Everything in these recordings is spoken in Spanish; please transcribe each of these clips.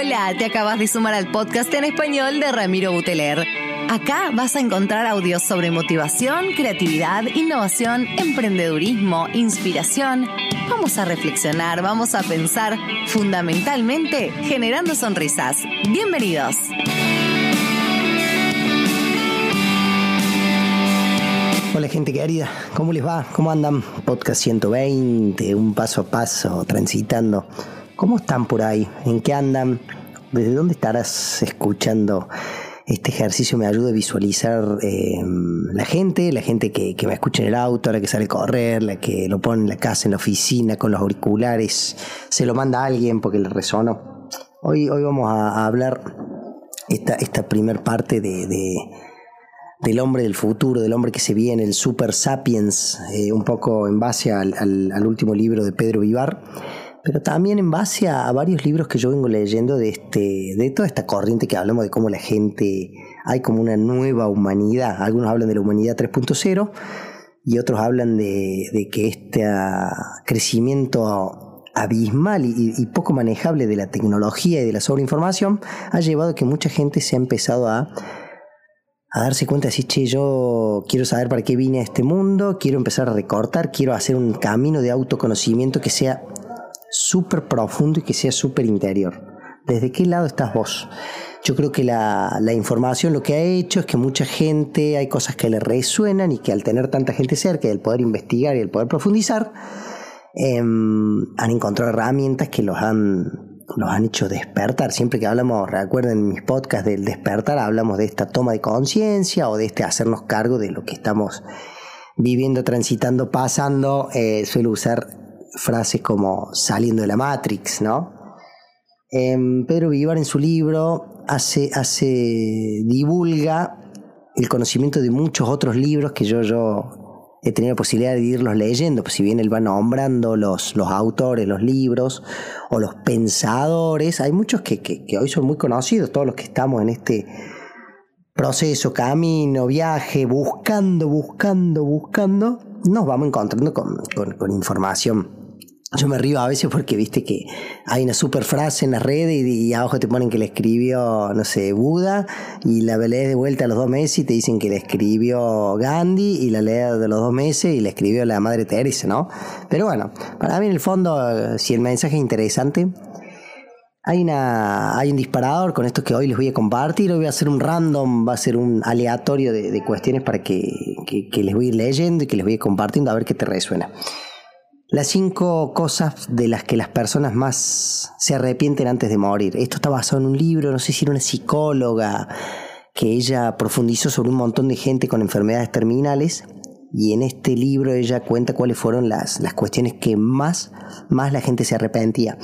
Hola, te acabas de sumar al podcast en español de Ramiro Buteler. Acá vas a encontrar audios sobre motivación, creatividad, innovación, emprendedurismo, inspiración. Vamos a reflexionar, vamos a pensar, fundamentalmente generando sonrisas. Bienvenidos. Hola gente querida, ¿cómo les va? ¿Cómo andan? Podcast 120, un paso a paso, transitando. ¿Cómo están por ahí? ¿En qué andan? ¿Desde dónde estarás escuchando? Este ejercicio me ayuda a visualizar eh, la gente, la gente que, me escucha en el auto, la que sale a correr, la que lo pone en la casa, en la oficina, con los auriculares, se lo manda a alguien porque le resonó. Hoy, hoy vamos a, hablar esta, esta primer parte de del hombre del futuro, del hombre que se viene, el Super Sapiens, eh, un poco en base al, último libro de Pedro Vivar, pero también en base a, varios libros que yo vengo leyendo de, este, de toda esta corriente que hablamos de cómo la gente, hay como una nueva humanidad, algunos hablan de la humanidad 3.0 y otros hablan de, que este crecimiento abismal y, poco manejable de la tecnología y de la sobreinformación ha llevado a que mucha gente se ha empezado a a darse cuenta, así, che, yo quiero saber para qué vine a este mundo, quiero empezar a recortar, quiero hacer un camino de autoconocimiento que sea súper profundo y que sea súper interior. ¿Desde qué lado estás vos? Yo creo que la, información lo que ha hecho es que mucha gente, hay cosas que le resuenan y que al tener tanta gente cerca y el poder investigar y el poder profundizar, em, han encontrado herramientas que los han nos han hecho despertar. Siempre que hablamos, recuerden mis podcasts del despertar, hablamos de esta toma de conciencia o de este hacernos cargo de lo que estamos viviendo, transitando, pasando. Eh, suelo usar frases como saliendo de la Matrix, ¿no? Em, Pedro Vivar en su libro hace, hace, divulga el conocimiento de muchos otros libros que yo, yo he tenido la posibilidad de irlos leyendo, pues si bien él va nombrando los, los autores, los libros o los pensadores, hay muchos que, que, hoy son muy conocidos, todos los que estamos en este proceso, camino, viaje, buscando, buscando, buscando, nos vamos encontrando con, con información yo me río a veces porque viste que hay una super frase en las redes y, abajo te ponen que le escribió, no sé, Buda y la lees de vuelta a los dos meses y te dicen que le escribió Gandhi y la lees de los dos meses y le escribió la Madre Teresa, ¿no? Pero bueno, para mí en el fondo, si el mensaje es interesante, hay, una, hay un disparador con esto que hoy les voy a compartir. Hoy voy a hacer un random, va a ser un aleatorio de, cuestiones para que, les voy a ir leyendo y que les voy a ir compartiendo a ver qué te resuena. Las cinco cosas de las que las personas más se arrepienten antes de morir. Esto está basado en un libro, no sé si era una psicóloga, que ella profundizó sobre un montón de gente con enfermedades terminales y en este libro ella cuenta cuáles fueron las, las cuestiones que más, más la gente se arrepentía.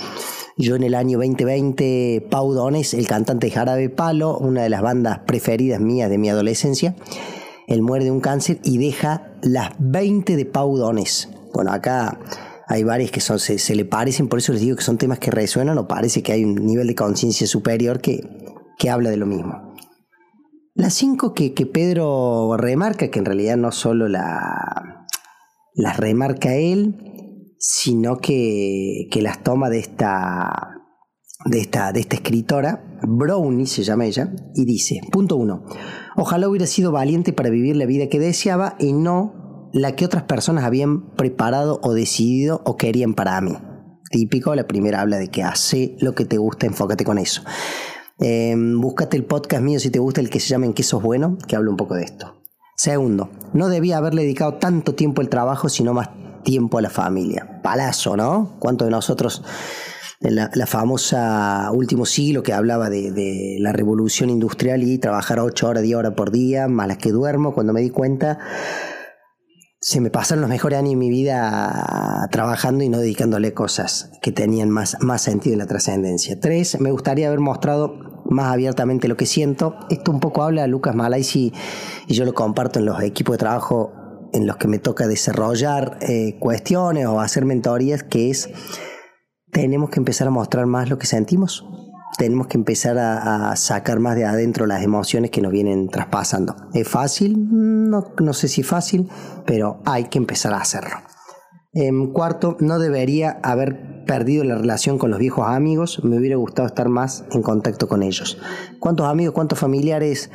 Yo en el año 2020, Pau Dones, el cantante de Jarabe Palo, una de las bandas preferidas mías de mi adolescencia, él muere de un cáncer y deja las 20 de Pau Dones bueno, acá hay varias que son, se, le parecen, por eso les digo que son temas que resuenan o parece que hay un nivel de conciencia superior que, que, habla de lo mismo. Las cinco que, Pedro remarca, que en realidad no solo la, las remarca él, sino que, las toma de esta, de esta, de esta escritora, Brownie se llama ella, y dice, punto uno, ojalá hubiera sido valiente para vivir la vida que deseaba y no la que otras personas habían preparado o decidido o querían para mí. Típico, la primera habla de que hace lo que te gusta, enfócate con eso. Em, búscate el podcast mío si te gusta el que se llama En qué sos bueno, que habla un poco de esto. Segundo, no debía haberle dedicado tanto tiempo al trabajo, sino más tiempo a la familia. Palazo, ¿no? ¿Cuántos de nosotros, en la, famosa último siglo que hablaba de, la revolución industrial y trabajar 8 horas, 10 horas por día, más las que duermo, cuando me di cuenta, se me pasaron los mejores años de mi vida trabajando y no dedicándole cosas que tenían más, más sentido en la trascendencia. Tres, me gustaría haber mostrado más abiertamente lo que siento. Esto un poco habla Lucas Malaisi y yo lo comparto en los equipos de trabajo en los que me toca desarrollar eh, cuestiones o hacer mentorías, que es, tenemos que empezar a mostrar más lo que sentimos tenemos que empezar a, sacar más de adentro las emociones que nos vienen traspasando. ¿Es fácil? No, no sé si fácil, pero hay que empezar a hacerlo. En cuarto, no debería haber perdido la relación con los viejos amigos, me hubiera gustado estar más en contacto con ellos. ¿Cuántos amigos, cuántos familiares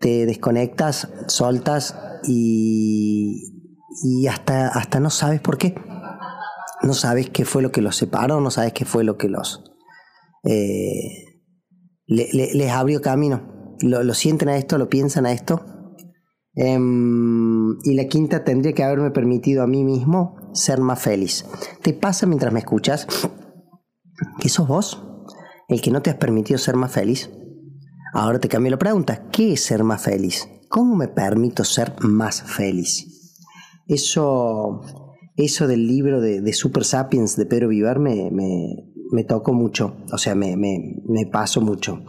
te desconectas, soltas y, y hasta, hasta no sabes por qué? No sabes qué fue lo que los separó, no sabes qué fue lo que los... Eh, les abrió camino. Lo, lo sienten a esto, lo piensan a esto Em, y la quinta tendría que haberme permitido a mí mismo ser más feliz. ¿Te pasa mientras me escuchas que sos vos el que no te has permitido ser más feliz? Ahora te cambio la pregunta. ¿Qué es ser más feliz? ¿Cómo me permito ser más feliz? Eso, eso del libro de, Super Sapiens de Pedro Vivar me, me, tocó mucho, o sea, me, me pasó mucho.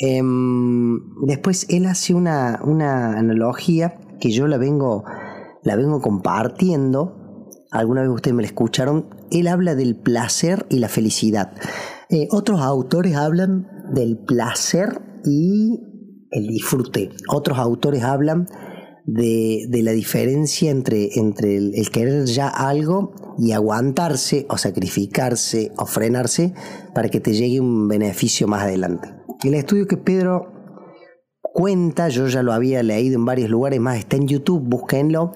Em, después él hace una, analogía que yo la vengo, la vengo compartiendo. Alguna vez ustedes me la escucharon. Él habla del placer y la felicidad. Eh, otros autores hablan del placer y el disfrute. Otros autores hablan de, la diferencia entre, entre el, querer ya algo y aguantarse o sacrificarse o frenarse para que te llegue un beneficio más adelante. El estudio que Pedro cuenta, yo ya lo había leído en varios lugares más, está en YouTube, búsquenlo.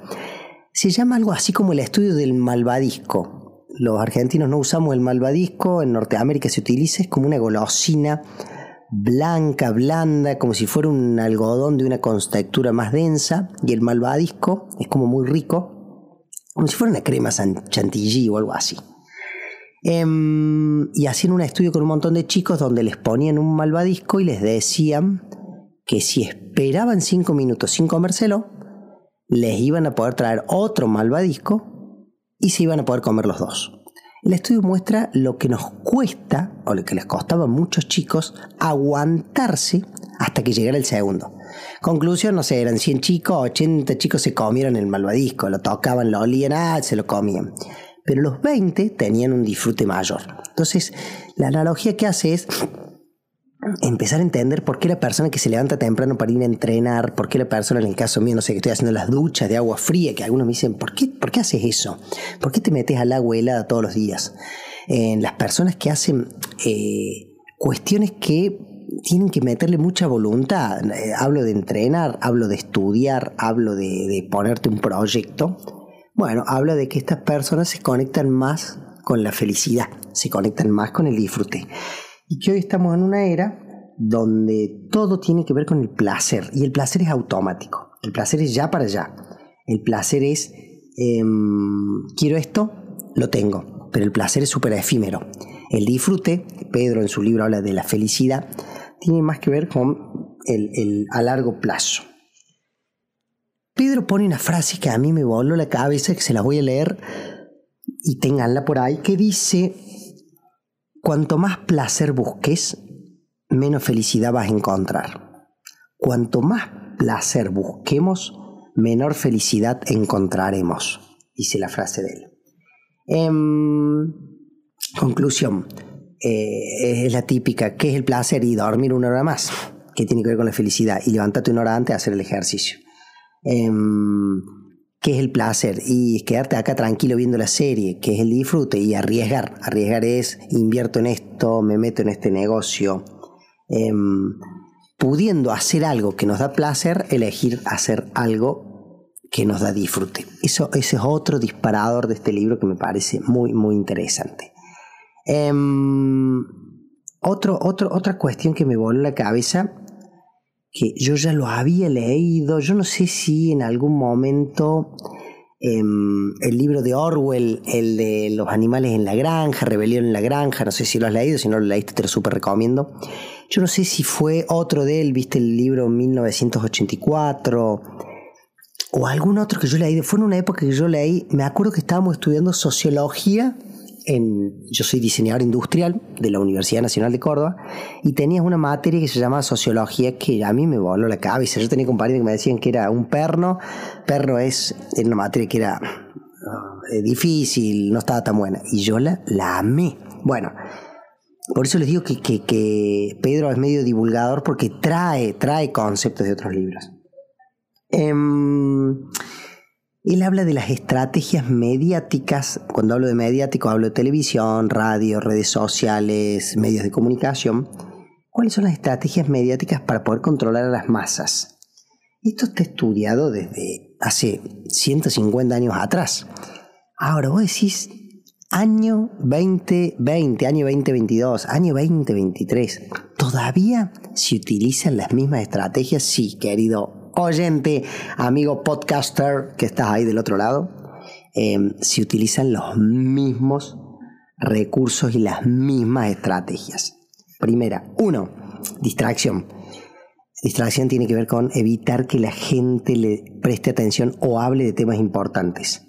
Se llama algo así como el estudio del malvadisco. Los argentinos no usamos el malvadisco, en Norteamérica se utiliza, es como una golosina blanca, blanda, como si fuera un algodón de una textura más densa, y el malvadisco es como muy rico, como si fuera una crema chantilly o algo así. Em, y hacían un estudio con un montón de chicos donde les ponían un malvadisco y les decían que si esperaban cinco minutos sin comérselo, les iban a poder traer otro malvadisco y se iban a poder comer los dos. El estudio muestra lo que nos cuesta, o lo que les costaba a muchos chicos, aguantarse hasta que llegara el segundo. Conclusión, no sé, eran 100 chicos, 80 chicos se comieron el malvadisco, lo tocaban, lo olían, ah, se lo comían pero los 20 tenían un disfrute mayor. Entonces, la analogía que hace es empezar a entender por qué la persona que se levanta temprano para ir a entrenar, por qué la persona, en el caso mío, no sé, que estoy haciendo las duchas de agua fría, que algunos me dicen, ¿por qué, ¿por qué haces eso? ¿Por qué te metes al agua helada todos los días? En las personas que hacen eh, cuestiones que tienen que meterle mucha voluntad. Eh, hablo de entrenar, hablo de estudiar, hablo de ponerte un proyecto. Bueno, habla de que estas personas se conectan más con la felicidad, se conectan más con el disfrute. Y que hoy estamos en una era donde todo tiene que ver con el placer. Y el placer es automático. El placer es ya para allá. El placer es, em, quiero esto, lo tengo. Pero el placer es súper efímero. El disfrute, Pedro en su libro habla de la felicidad, tiene más que ver con el, el a largo plazo. Pedro pone una frase que a mí me voló la cabeza, que se la voy a leer y tenganla por ahí, que dice, cuanto más placer busques, menos felicidad vas a encontrar. Cuanto más placer busquemos, menor felicidad encontraremos, dice la frase de él. En conclusión, eh, es la típica, ¿qué es el placer? Y dormir una hora más, que tiene que ver con la felicidad, y levantarte una hora antes a hacer el ejercicio. Em, ¿Qué es el placer? Y quedarte acá tranquilo viendo la serie, que es el disfrute y arriesgar. Arriesgar es invierto en esto, me meto en este negocio. Em, pudiendo hacer algo que nos da placer, elegir hacer algo que nos da disfrute. Eso, ese es otro disparador de este libro que me parece muy, muy interesante. Em, otro, otra cuestión que me voló la cabeza que yo ya lo había leído, yo no sé si en algún momento em, el libro de Orwell, el de los animales en la granja, Rebelión en la granja, no sé si lo has leído, si no lo leíste te lo súper recomiendo. Yo no sé si fue otro de él, viste el libro 1984 o algún otro que yo leí, fue en una época que yo leí, me acuerdo que estábamos estudiando sociología yo soy diseñador industrial de la Universidad Nacional de Córdoba y tenía una materia que se llamaba sociología que a mí me voló la cabeza. Yo tenía compañeros que me decían que era un perno. Perno es una materia que era eh, difícil, no estaba tan buena. Y yo la, la amé. Bueno, por eso les digo que, que, Pedro es medio divulgador porque trae, trae conceptos de otros libros. Em, Él habla de las estrategias mediáticas, cuando hablo de mediático hablo de televisión, radio, redes sociales, medios de comunicación. ¿Cuáles son las estrategias mediáticas para poder controlar a las masas? Esto está estudiado desde hace 150 años atrás. Ahora vos decís, año 2020, año 2022, año 2023, ¿todavía se utilizan las mismas estrategias? Sí, querido oyente, amigo podcaster que estás ahí del otro lado, em, se utilizan los mismos recursos y las mismas estrategias. Primera, uno, distracción. Distracción tiene que ver con evitar que la gente le preste atención o hable de temas importantes.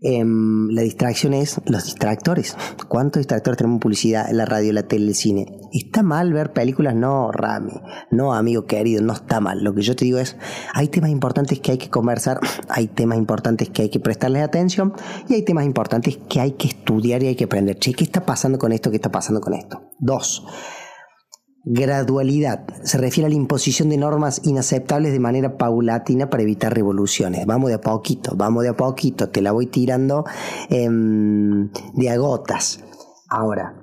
Em, la distracción es los distractores. ¿Cuántos distractores tenemos en publicidad en la radio, la tele, el cine? ¿Está mal ver películas? No, Rami. No, amigo querido, no está mal. Lo que yo te digo es, hay temas importantes que hay que conversar, hay temas importantes que hay que prestarles atención y hay temas importantes que hay que estudiar y hay que aprender. Che, ¿qué está pasando con esto? ¿Qué está pasando con esto? Dos, Gradualidad se refiere a la imposición de normas inaceptables de manera paulatina para evitar revoluciones. Vamos de a poquito, vamos de a poquito, te la voy tirando em, de agotas. Ahora,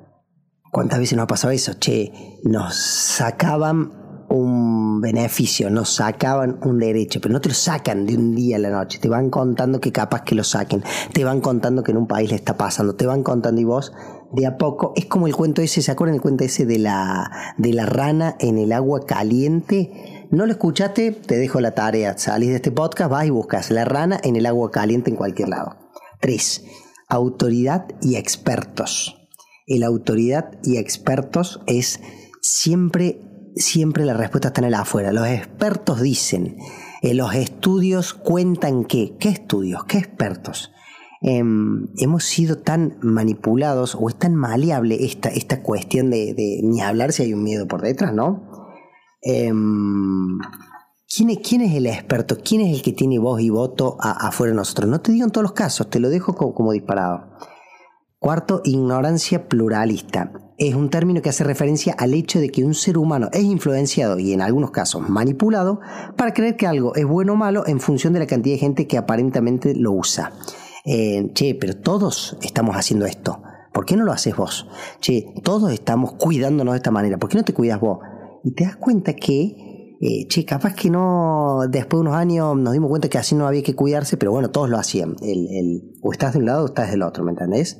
¿cuántas veces nos ha pasado eso? Che, nos sacaban un beneficio, nos sacaban un derecho, pero no te lo sacan de un día a la noche, te van contando que capaz que lo saquen, te van contando que en un país le está pasando, te van contando y vos de a poco, es como el cuento ese, ¿se acuerdan el cuento ese de la, de la rana en el agua caliente? ¿No lo escuchaste? Te dejo la tarea, salís de este podcast, vas y buscas la rana en el agua caliente en cualquier lado. 3. Autoridad y expertos. El autoridad y expertos es siempre, siempre la respuesta está en el afuera. Los expertos dicen, eh, los estudios cuentan que, ¿qué estudios? ¿Qué expertos? Em, hemos sido tan manipulados o es tan maleable esta, esta cuestión de, ni hablar si hay un miedo por detrás, ¿no? Em, ¿quién, es, ¿Quién es el experto? ¿Quién es el que tiene voz y voto afuera de nosotros? No te digo en todos los casos, te lo dejo como, como disparado. Cuarto, ignorancia pluralista. Es un término que hace referencia al hecho de que un ser humano es influenciado y en algunos casos manipulado para creer que algo es bueno o malo en función de la cantidad de gente que aparentemente lo usa. Eh, che, pero todos estamos haciendo esto. ¿Por qué no lo haces vos? Che, todos estamos cuidándonos de esta manera. ¿Por qué no te cuidas vos? Y te das cuenta que, eh, che, capaz que no, después de unos años nos dimos cuenta que así no había que cuidarse, pero bueno, todos lo hacían. El, el, o estás de un lado o estás del otro, ¿me entendés?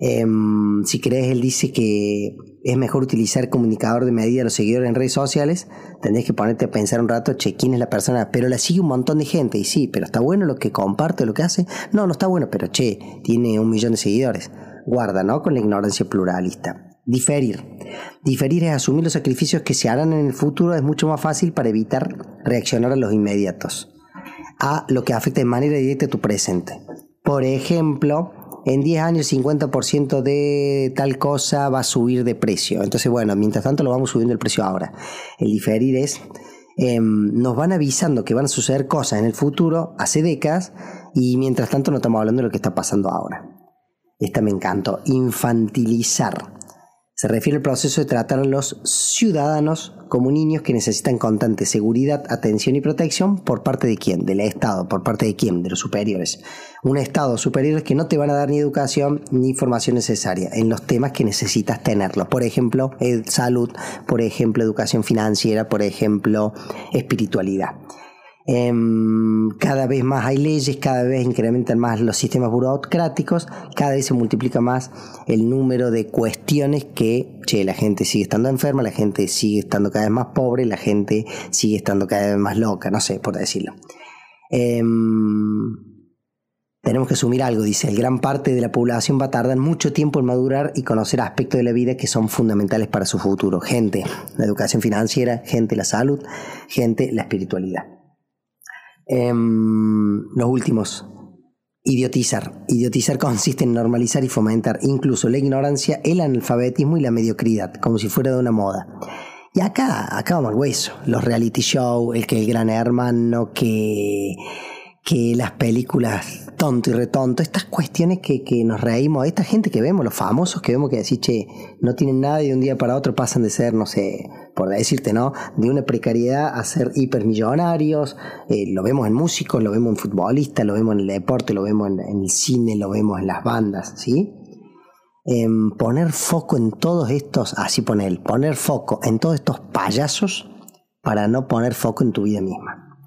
Em, si crees, él dice que es mejor utilizar comunicador de medida a los seguidores en redes sociales. Tendrías que ponerte a pensar un rato, che, quién es la persona, pero la sigue un montón de gente. Y sí, pero está bueno lo que comparte, lo que hace. No, no está bueno, pero che, tiene un millón de seguidores. Guarda, ¿no? Con la ignorancia pluralista. Diferir. Diferir es asumir los sacrificios que se harán en el futuro. Es mucho más fácil para evitar reaccionar a los inmediatos. A lo que afecta de manera directa a tu presente. Por ejemplo, en 10 años 50% de tal cosa va a subir de precio. Entonces, bueno, mientras tanto lo vamos subiendo el precio ahora. El diferir es, em, nos van avisando que van a suceder cosas en el futuro hace décadas y mientras tanto no estamos hablando de lo que está pasando ahora. Esta me encantó, infantilizar. Se refiere al proceso de tratar a los ciudadanos como niños que necesitan constante seguridad, atención y protección por parte de quién, del Estado, por parte de quién, de los superiores. Un Estado superior que no te van a dar ni educación ni información necesaria en los temas que necesitas tenerlos. Por ejemplo, salud, por ejemplo, educación financiera, por ejemplo, espiritualidad. Em, cada vez más hay leyes, cada vez incrementan más los sistemas burocráticos, cada vez se multiplica más el número de cuestiones que, che, la gente sigue estando enferma, la gente sigue estando cada vez más pobre, la gente sigue estando cada vez más loca, no sé, por decirlo. Em, tenemos que asumir algo, dice, el gran parte de la población va a tardar mucho tiempo en madurar y conocer aspectos de la vida que son fundamentales para su futuro. Gente, la educación financiera, gente, la salud, gente, la espiritualidad. Em, los últimos, idiotizar. Idiotizar consiste en normalizar y fomentar incluso la ignorancia, el analfabetismo y la mediocridad, como si fuera de una moda. Y acá, acá vamos al hueso. Los reality show, el que el gran hermano, que, que las películas tonto y retonto, estas cuestiones que, que, nos reímos, esta gente que vemos, los famosos que vemos que decís, che, no tienen nada y de un día para otro pasan de ser, no sé, por decirte, ¿no? De una precariedad a ser hipermillonarios, eh, lo vemos en músicos, lo vemos en futbolistas, lo vemos en el deporte, lo vemos en, el cine, lo vemos en las bandas, ¿sí? Poner foco en todos estos, así pone él, poner foco en todos estos payasos para no poner foco en tu vida misma.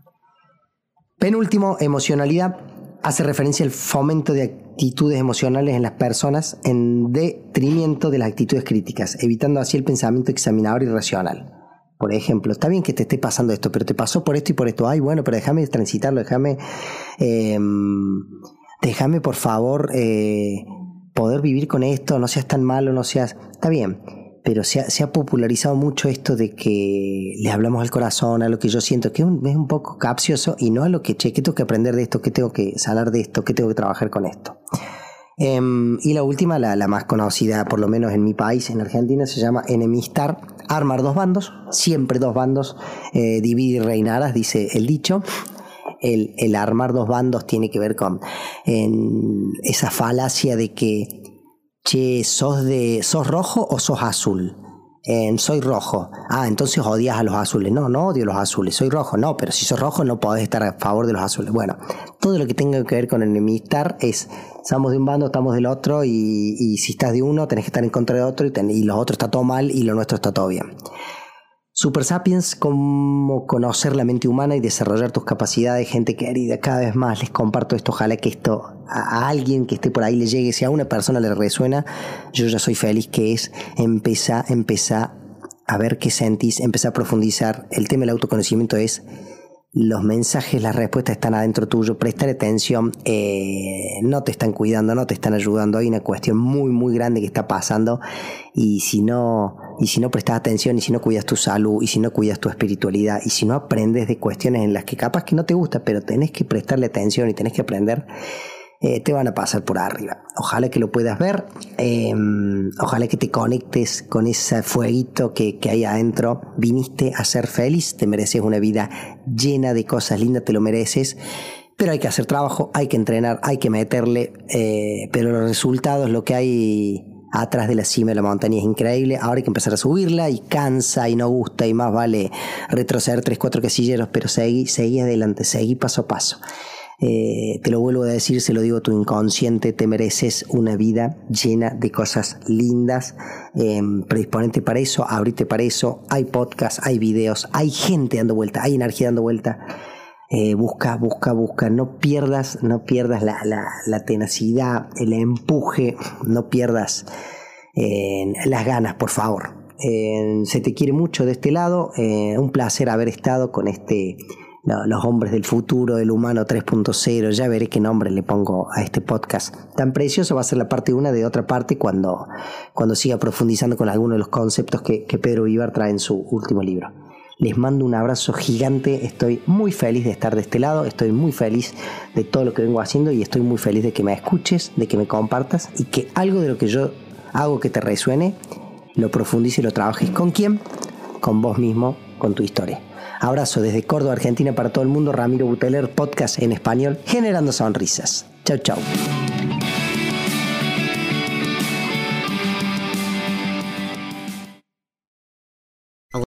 Penúltimo, emocionalidad hace referencia al fomento de actitudes emocionales en las personas en detrimento de las actitudes críticas, evitando así el pensamiento examinador y racional. Por ejemplo, está bien que te esté pasando esto, pero te pasó por esto y por esto. Ay, bueno, pero déjame transitarlo, déjame, em, déjame por favor eh, poder vivir con esto, no seas tan malo, no seas... Está bien, pero se ha, popularizado mucho esto de que le hablamos al corazón, a lo que yo siento, que es un, poco capcioso y no a lo que, che, ¿qué tengo que aprender de esto? ¿Qué tengo que sanar de esto? ¿Qué tengo que trabajar con esto? Em, y la última, la, más conocida, por lo menos en mi país, en Argentina, se llama enemistar, armar dos bandos, siempre dos bandos, eh, dividir y reinarás, dice el dicho. El, el, armar dos bandos tiene que ver con esa falacia de que che, ¿sos, de, ¿sos rojo o sos azul? soy rojo. Ah, entonces odias a los azules. No, no odio los azules, soy rojo. No, pero si sos rojo no podés estar a favor de los azules. Bueno, todo lo que tenga que ver con enemistar es, estamos de un bando, estamos del otro, y, si estás de uno, tenés que estar en contra de otro, y, y los otros está todo mal y lo nuestro está todo bien. Super Sapiens, cómo conocer la mente humana y desarrollar tus capacidades, gente querida, cada vez más les comparto esto, ojalá que esto a, alguien que esté por ahí le llegue, si a una persona le resuena, yo ya soy feliz que es empezar, empezar a ver qué sentís, empezar a profundizar. El tema del autoconocimiento es los mensajes, las respuestas están adentro tuyo, prestar atención, eh, no te están cuidando, no te están ayudando, hay una cuestión muy, muy grande que está pasando y si no, y si no prestas atención y si no cuidas tu salud y si no cuidas tu espiritualidad y si no aprendes de cuestiones en las que capaz que no te gusta, pero tenés que prestarle atención y tenés que aprender, eh, te van a pasar por arriba. Ojalá que lo puedas ver, em, ojalá que te conectes con ese fueguito que, hay adentro. Viniste a ser feliz, te mereces una vida llena de cosas lindas, te lo mereces. Pero hay que hacer trabajo, hay que entrenar, hay que meterle, eh, pero los resultados, lo que hay atrás de la cima de la montaña es increíble. Ahora hay que empezar a subirla y cansa y no gusta y más vale retroceder tres, cuatro casilleros, pero seguí, seguí adelante, seguí paso a paso. Eh, te lo vuelvo a decir, se lo digo a tu inconsciente, te mereces una vida llena de cosas lindas. Eh, predisponente para eso, abrite para eso. Hay podcasts, hay videos, hay gente dando vuelta, hay energía dando vuelta. Eh, busca, busca, busca. No pierdas, no pierdas la, la, tenacidad, el empuje, no pierdas las ganas, por favor. se te quiere mucho de este lado. un placer haber estado con este los hombres del futuro, del humano 3.0, ya veré qué nombre le pongo a este podcast. Tan precioso va a ser la parte una de otra parte cuando, cuando siga profundizando con algunos de los conceptos que, que Pedro Vivar trae en su último libro. Les mando un abrazo gigante, estoy muy feliz de estar de este lado, estoy muy feliz de todo lo que vengo haciendo y estoy muy feliz de que me escuches, de que me compartas y que algo de lo que yo hago que te resuene, lo profundice y lo trabajes. ¿Con quién? Con vos mismo, con tu historia. Abrazo desde Córdoba, Argentina para todo el mundo. Ramiro Buteler, podcast en español, generando sonrisas. Chau, chau.